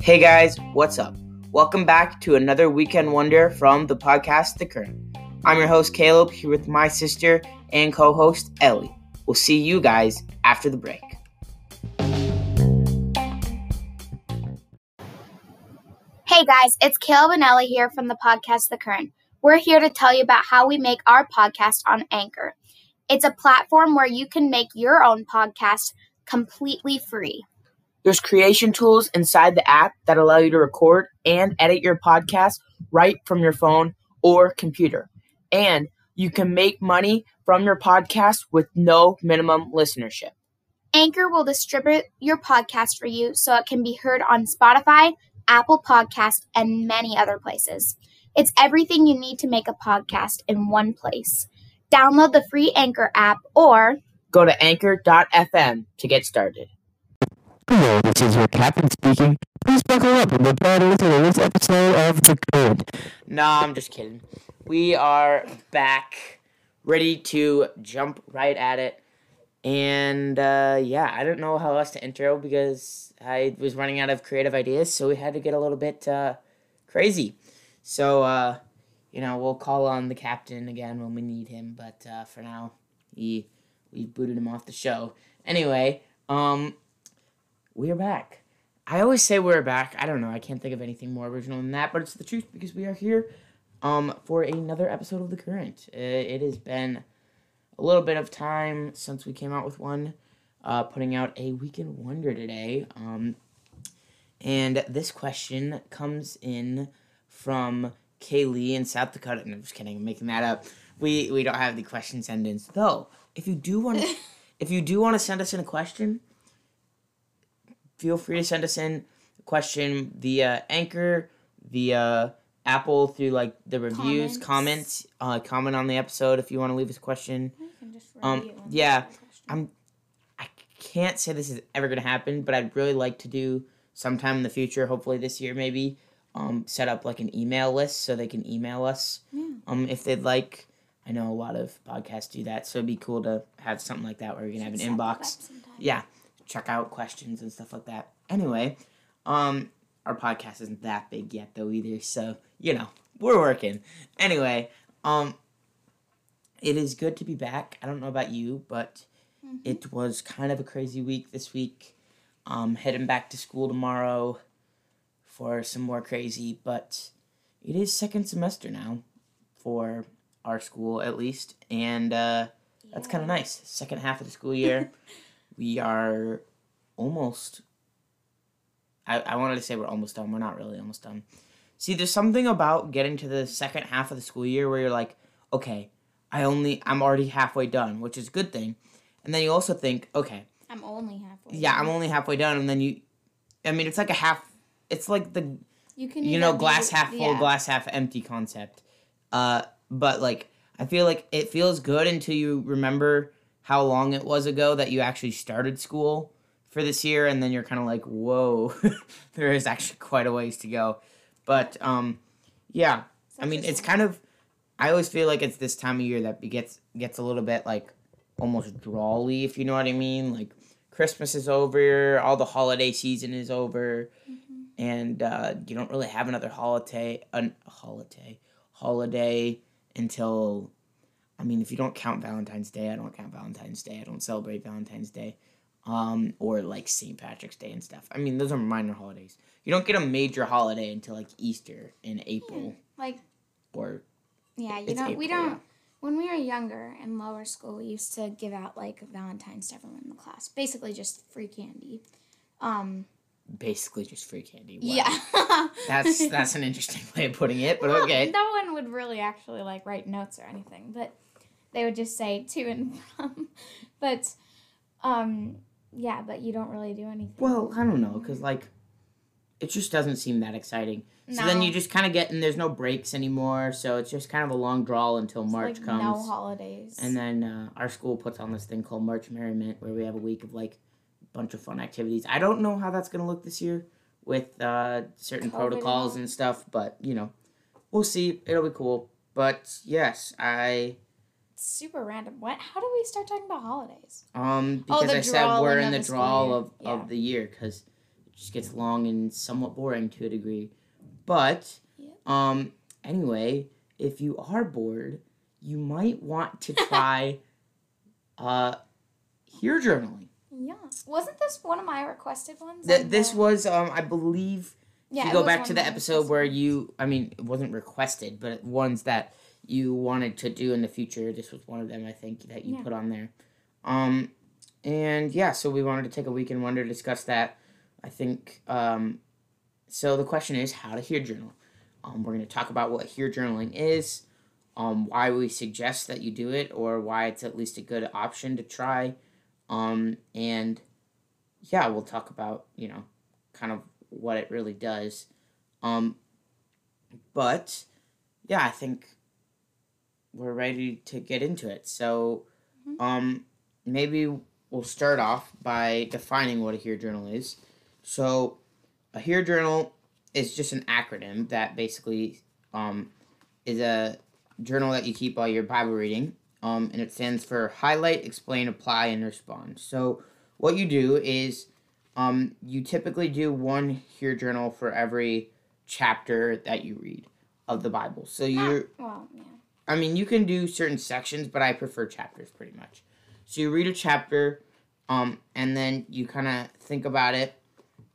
Hey guys, what's up? Welcome back to another weekend wonder from the podcast The Current. I'm your host Caleb here with my sister and co-host Ellie. We'll see you guys after the break. Hey guys, it's Caleb and Ellie here from the podcast The Current. We're here to tell you about how we make our podcast on Anchor. It's a platform where you can make your own podcast completely free. There's creation tools inside the app that allow you to record and edit your podcast right from your phone or computer. And you can make money from your podcast with no minimum listenership. Anchor will distribute your podcast for you so it can be heard on Spotify, Apple Podcast, and many other places. It's everything you need to make a podcast in one place. Download the free Anchor app or Go to anchor.fm to get started. Hello, this is your captain speaking. Please buckle up and prepare to listen to this episode of The Current. Nah, I'm just kidding. We are back, ready to jump right at it. And uh, yeah, I don't know how else to intro because I was running out of creative ideas, so we had to get a little bit uh, crazy. So, uh, you know, we'll call on the captain again when we need him, but uh, for now, he we booted him off the show. Anyway, um, we're back. I always say we're back. I don't know. I can't think of anything more original than that, but it's the truth because we are here um, for another episode of The Current. Uh, it has been a little bit of time since we came out with one, uh, putting out a Weekend Wonder today. Um, and this question comes in from Kaylee in South Dakota. No, I'm just kidding. I'm making that up. We we don't have the question sentence though. If you do want to, if you do want to send us in a question, feel free to send us in a question via Anchor, via Apple through like the reviews, comments, Comments. uh, comment on the episode if you want to leave us a question. Um, yeah, question. I'm. I can't say this is ever gonna happen, but I'd really like to do sometime in the future, hopefully this year maybe, um, set up like an email list so they can email us, Yeah. um, if they'd like. I know a lot of podcasts do that, so it'd be cool to have something like that where you can have an Should set that inbox. Yeah, check out questions and stuff like that. Anyway, um, our podcast isn't that big yet though either, so you know we're working. Anyway, um, it is good to be back. I don't know about you, but Mm-hmm. it was kind of a crazy week this week. Um, heading back to school tomorrow for some more crazy, but it is second semester now for our school at least, and uh, that's kind of nice. Second half of the school year, we are almost. I, I wanted to say we're almost done. We're not really almost done. See, there's something about getting to the second half of the school year where you're like, okay, I only I'm already halfway done, which is a good thing. And then you also think, okay, I'm only halfway. yeah, I'm only halfway done, and then you, I mean, it's like a half. It's like the You can. you know glass half full, yeah. glass half empty concept. Uh, but like I feel like it feels good until you remember how long it was ago that you actually started school for this year, and then you're kind of like, whoa, there is actually quite a ways to go. But um, yeah, I mean, it's kind of. I always feel like it's this time of year that gets gets a little bit like almost drawly, if you know what I mean. Like Christmas is over, all the holiday season is over, Mm-hmm. and uh, you don't really have another holiday, an holiday, holiday until. I mean, if you don't count Valentine's Day, I don't count Valentine's Day. I don't celebrate Valentine's Day, um, or like St. Patrick's Day and stuff. I mean, those are minor holidays. You don't get a major holiday until like Easter in April Like or yeah, you don't. We don't. When we were younger in lower school, we used to give out like Valentine's to everyone in the class. Basically, just free candy. Um. Basically just free candy. Wow. Yeah. That's that's an interesting way of putting it, but Well, okay. No one would really actually like write notes or anything, but they would just say to and from. But um yeah, but you don't really do anything. Well, I don't know, cause like, it just doesn't seem that exciting. So then you just kind of get, and there's no breaks anymore, so it's just kind of a long drawl until It's, March like, comes. No holidays. And then uh, our school puts on this thing called March Merriment, where we have a week of like bunch of fun activities. I don't know how that's gonna look this year with uh, certain COVID protocols and stuff, but you know, we'll see. It'll be cool. But yes, I super random. What? How do we start talking about holidays? Um, Oh, because the I said we're in the the school draw year. of, Yeah. of the year because it just gets long and somewhat boring to a degree. But Yeah. um, anyway, if you are bored, you might want to try uh, HEAR journaling. Yeah. Wasn't this one of my requested ones? Th- on this the- was um, I believe Yeah. if you go back to the episode requested where you i mean it wasn't requested but ones that you wanted to do in the future this was one of them i think that you Yeah. put on there um and yeah so we wanted to take a week weekend wonder to discuss that i think um so the question is how to hear journal um, we're going to talk about what hear journaling is um, why we suggest that you do it or why it's at least a good option to try um, and yeah we'll talk about you know kind of what it really does um, but yeah i think we're ready to get into it so Mhm. um, maybe we'll start off by defining what a hear journal is so a hear journal is just an acronym that basically um, is a journal that you keep while you're Bible reading. Um, and it stands for highlight, explain, apply, and respond. So what you do is um, you typically do one hear journal for every chapter that you read of the Bible. So you're well, yeah. I mean, you can do certain sections, but I prefer chapters pretty much. So you read a chapter, um, and then you kind of think about it.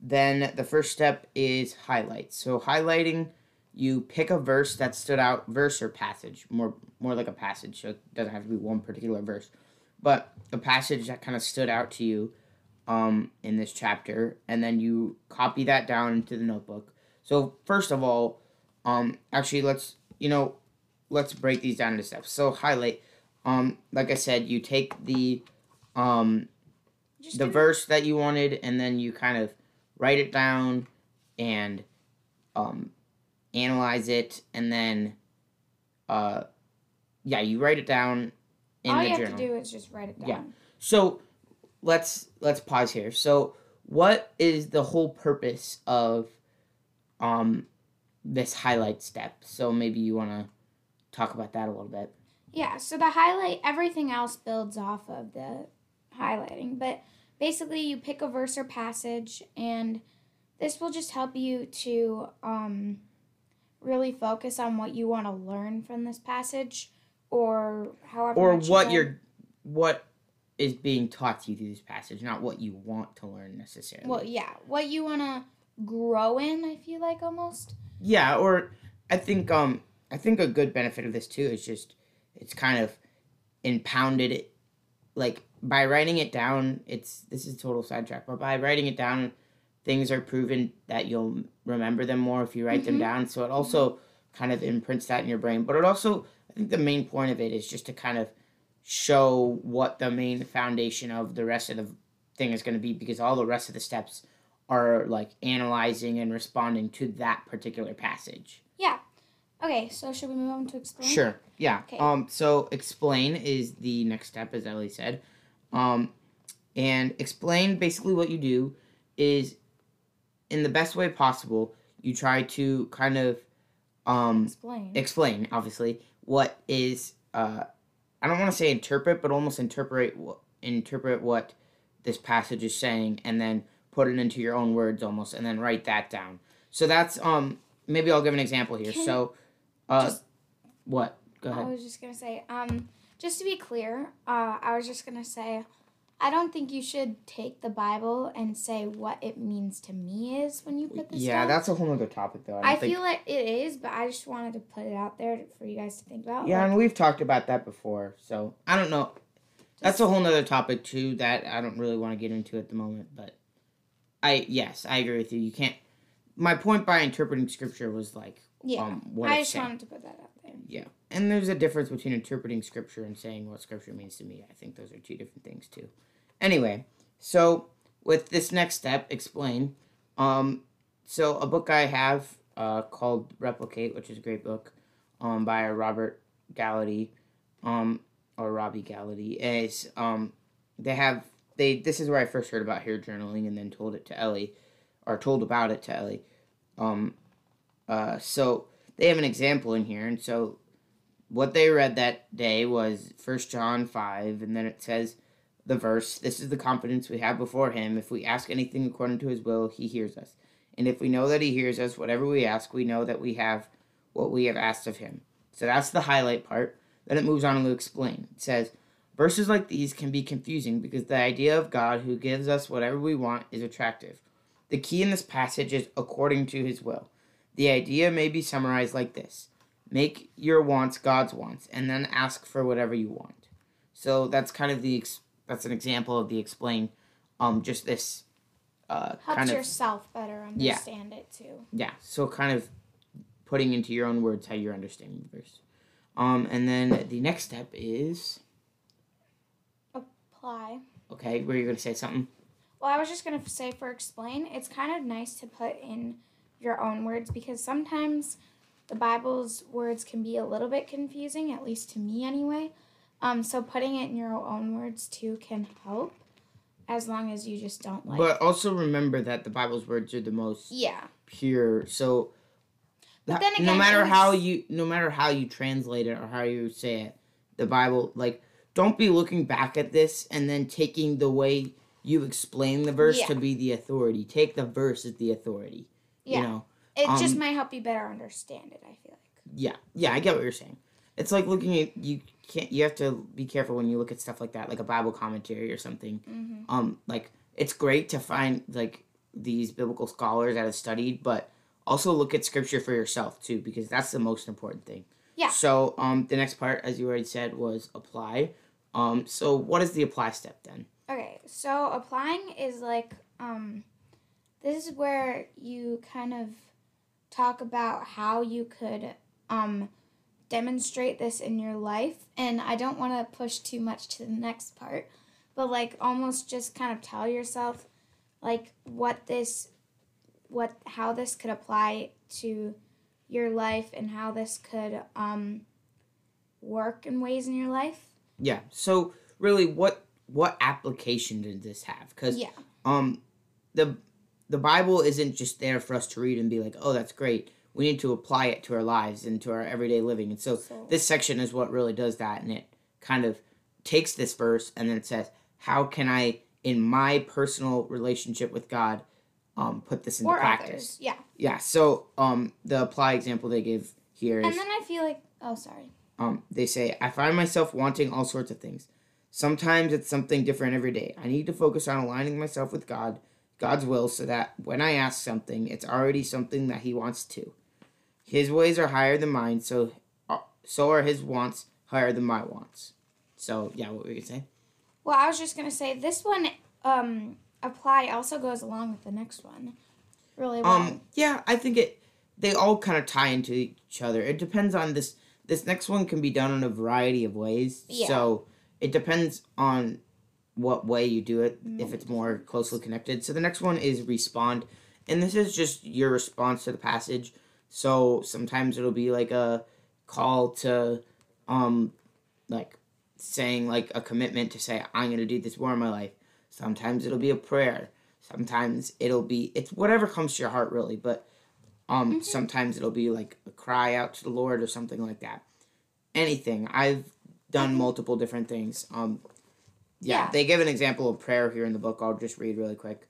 Then the first step is highlight. So highlighting, you pick a verse that stood out, verse or passage, more more like a passage. So it doesn't have to be one particular verse, but a passage that kind of stood out to you, um, in this chapter, and then you copy that down into the notebook. So first of all, um, actually, let's you know let's break these down into steps. So highlight, um, like I said, you take the um Just the verse that you wanted, and then you kind of write it down and um analyze it, and then uh yeah, you write it down in all the you have journal. to do is just write it down. Yeah. So let's let's pause here. So what is the whole purpose of um this highlight step? So maybe you want to talk about that a little bit. Yeah, so the highlight, everything else builds off of the highlighting. But basically, you pick a verse or passage, and this will just help you to um, really focus on what you want to learn from this passage or however. Or what read. you're what is being taught to you through this passage, not what you want to learn necessarily. Well, yeah, what you want to grow in, I feel like almost. Yeah, or I think um I think a good benefit of this too is just it's kind of impounded it like by writing it down it's this is total sidetrack but by writing it down things are proven that you'll remember them more if you write them Mhm. down so it also kind of imprints that in your brain but it also i think the main point of it is just to kind of show what the main foundation of the rest of the thing is going to be because all the rest of the steps are like analyzing and responding to that particular passage Yeah. Okay, so should we move on to explain? Sure. Yeah. Okay. Um. So explain is the next step, as Ellie said. Um, and explain basically what you do is, in the best way possible, you try to kind of, um, Explain. explain obviously what is uh, I don't want to say interpret, but almost interpret what interpret what this passage is saying, and then put it into your own words almost, and then write that down. So that's um. Maybe I'll give an example here. Can- so, uh, just- what? Go ahead. I was just gonna say, um, just to be clear, uh, I was just gonna say, I don't think you should take the Bible and say what it means to me is when you put this. Yeah, down. that's a whole other topic though. I, I think, feel like it is, but I just wanted to put it out there for you guys to think about. Yeah, like, and we've talked about that before, so I don't know. That's a whole other topic too that I don't really want to get into at the moment, but I yes, I agree with you. You can't. My point by interpreting scripture was like yeah. um what I just saying. wanted to put that out there. Yeah, and there's a difference between interpreting scripture and saying what scripture means to me. I think those are two different things too. Anyway, so with this next step, explain. Um, so a book I have uh, called Replicate, which is a great book, um, by Robert Gallaty, um, or Robby Gallaty, is um, they have they. This is where I first heard about hair journaling, and then told it to Ellie, or told about it to Ellie. Um, uh, so they have an example in here, and so what they read that day was First John 5, and then it says the verse This is the confidence we have before Him. If we ask anything according to His will, He hears us. And if we know that He hears us, whatever we ask, we know that we have what we have asked of Him. So that's the highlight part. Then it moves on to explain. It says, Verses like these can be confusing because the idea of God who gives us whatever we want is attractive. The key in this passage is according to his will. The idea may be summarized like this Make your wants God's wants, and then ask for whatever you want. So that's kind of the ex- that's an example of the explain. Um, just this uh, Helps kind of yourself better Yeah. understand it too. yeah. So kind of putting into your own words how you're understanding the verse. Um, and then the next step is Apply. okay. Were you gonna say something? Well, I was just going to say for explain, it's kind of nice to put in your own words because sometimes the Bible's words can be a little bit confusing, at least to me anyway. Um, so putting it in your own words too can help as long as you just don't like But also remember that the Bible's words are the most Yeah. pure. So But that- then no matter how you no matter how you translate it or how you say it, the Bible like don't be looking back at this and then taking the way you explain the verse Yeah. to be the authority. Take the verse as the authority. Yeah. You know. It just Um, might help you better understand it, I feel like. Yeah. Yeah, I get what you're saying. It's like looking at you can't you have to be careful when you look at stuff like that, like a Bible commentary or something. Mm-hmm. um like it's great to find like these biblical scholars that have studied but also look at scripture for yourself too because that's the most important thing Yeah. so um the next part as you already said was apply um so what is the apply step then Okay, so applying is like um this is where you kind of talk about how you could um demonstrate this in your life and I don't want to push too much to the next part, but like almost just kind of tell yourself like what this what how this could apply to your life and how this could um work in ways in your life. yeah so really what what application did this have because Yeah. um the the bible isn't just there for us to read and be like oh that's great we need to apply it to our lives and to our everyday living and so So this section is what really does that and it kind of takes this verse and then it says how can i in my personal relationship with god um, put this into or practice others. Yeah. yeah so um, the apply example they give here is And then I feel like, oh, sorry. um, they say i find myself wanting all sorts of things sometimes it's something different every day i need to focus on aligning myself with god god's will so that when i ask something it's already something that he wants to his ways are higher than mine so uh, so are his wants higher than my wants so yeah what were you gonna say Well, I was just gonna say this one, um, apply also goes along with the next one, really well. Um, yeah, I think it. They all kind of tie into each other. It depends on this. This next one can be done in a variety of ways. Yeah. So it depends on what way you do it. If it's more closely connected. So the next one is respond, and this is just your response to the passage. So sometimes it'll be like a call to, um, like saying like a commitment to say I'm gonna do this more in my life. Sometimes it'll be a prayer. Sometimes it'll be it's whatever comes to your heart really, but um sometimes it'll be like a cry out to the Lord or something like that. Anything. I've done multiple different things. Um yeah, Yeah. they give an example of prayer here in the book. I'll just read really quick.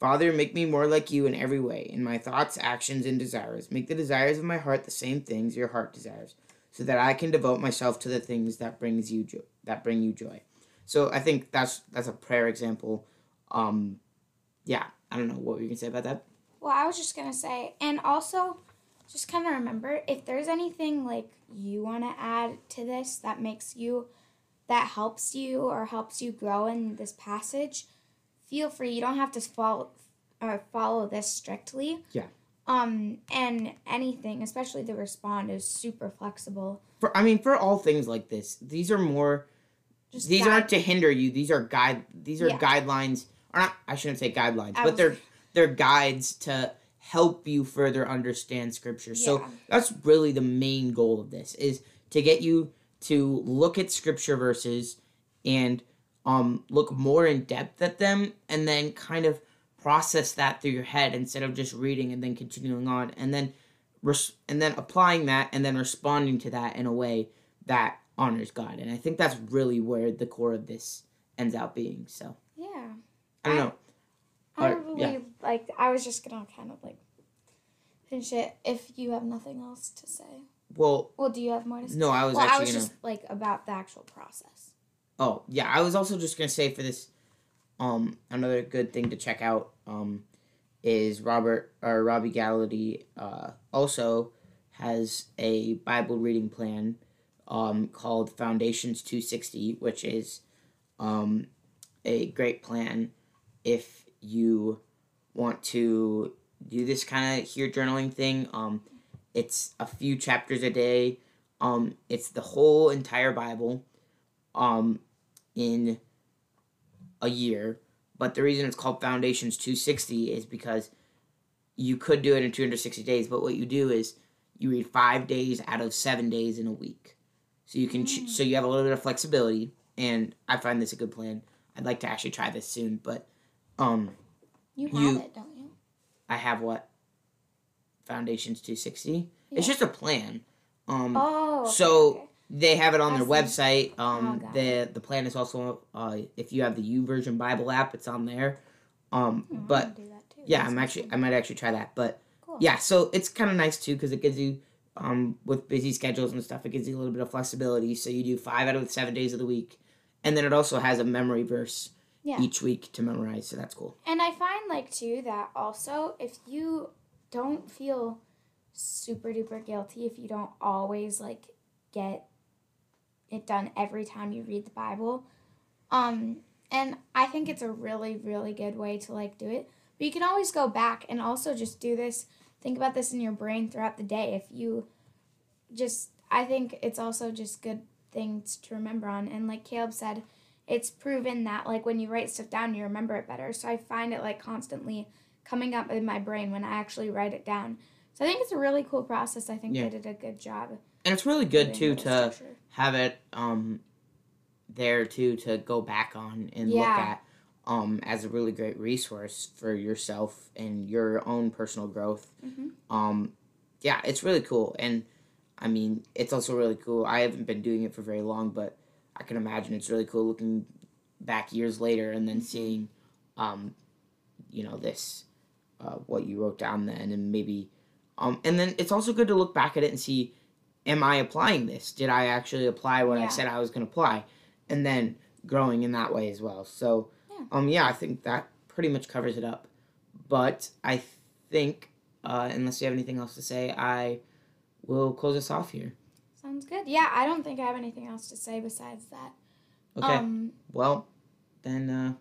Father, make me more like you in every way, in my thoughts, actions, and desires. Make the desires of my heart the same things your heart desires, so that I can devote myself to the things that brings you joy, that bring you joy. So I think that's that's a prayer example. Um, yeah, I don't know what you gonna say about that. well, I was just gonna say, and also, just kind of remember if there's anything like you want to add to this that makes you, that helps you or helps you grow in this passage, feel free. You don't have to follow or follow this strictly. Yeah. Um, and anything, especially the respond, is super flexible. For I mean, for all things like this, these are more. Just these guide- aren't to hinder you. These are guide. These are Yeah. guidelines, or not. I shouldn't say guidelines, I but was- they're they're guides to help you further understand scripture. Yeah. So that's really the main goal of this is to get you to look at scripture verses and um look more in depth at them and then kind of process that through your head instead of just reading and then continuing on and then res- and then applying that and then responding to that in a way that honors God. And I think that's really where the core of this ends out being. So Yeah. I don't I- know. I Or- yeah. believe like I was just gonna kind of like finish it if you have nothing else to say. Well, Well, do you have more to say? no, I was well, I actually was gonna. just like about the actual process. Oh yeah, I was also just gonna say for this, um, another good thing to check out, um, is Robert or Robby Gallaty, uh, also has a Bible reading plan, um, called Foundations Two Sixty, which is, um, a great plan if you want to do this kind of HEAR journaling thing. Um, it's a few chapters a day. Um, it's the whole entire Bible um in a year but the reason it's called foundations 260 is because you could do it in 260 days but what you do is you read five days out of seven days in a week so you can ch- so you have a little bit of flexibility and i find this a good plan i'd like to actually try this soon but um You have You- it, don't you? I have what foundations 260 it's just a plan um Oh. so okay. they have it on I their see. website. Um, Oh, the the plan is also uh, if you have the YouVersion Bible app, it's on there. Um, Oh, but do that too. yeah, That I'm actually. I might actually try that. But Cool. yeah, so it's kind of nice too because it gives you um with busy schedules and stuff, it gives you a little bit of flexibility. So you do five out of the seven days of the week, and then it also has a memory verse Yeah. each week to memorize. So that's cool. And I find like too that also if you don't feel super duper guilty if you don't always like get it done every time you read the Bible. Um and I think it's a really really good way to like do it. But you can always go back and also just do this think about this in your brain throughout the day if you just I think it's also just good things to remember on and like Caleb said it's proven that like when you write stuff down you remember it better so i find it like constantly coming up in my brain when i actually write it down so i think it's a really cool process i think Yeah. they did a good job And it's really good too to structure. have it um there too to go back on and look at um as a really great resource for yourself and your own personal growth. Mhm. Um yeah, it's really cool and I mean, it's also really cool. I haven't been doing it for very long, but I can imagine it's really cool looking back years later and then seeing um you know this uh what you wrote down then and maybe um and then it's also good to look back at it and see am I applying this? Did I actually apply what I said I was going to apply? And then growing in that way as well. So, Yeah. um, yeah, I think that pretty much covers it up. But I think, uh, unless you have anything else to say, I will close us off here. Sounds good. Yeah i don't think i have anything else to say besides that. Okay. um well, then, uh,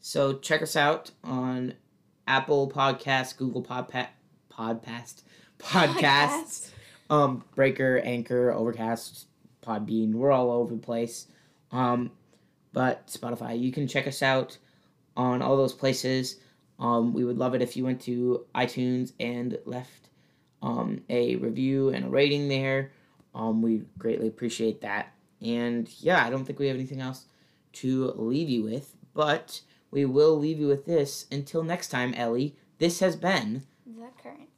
so check us out on Apple Podcasts, Google Podpa- Podcast, Podcasts. um breaker anchor overcast podbean we're all over the place. Um but spotify you can check us out on all those places. Um we would love it if you went to itunes and left um a review and a rating there um we greatly appreciate that. And yeah i don't think we have anything else to leave you with but we will leave you with this. Until next time ellie this has been the current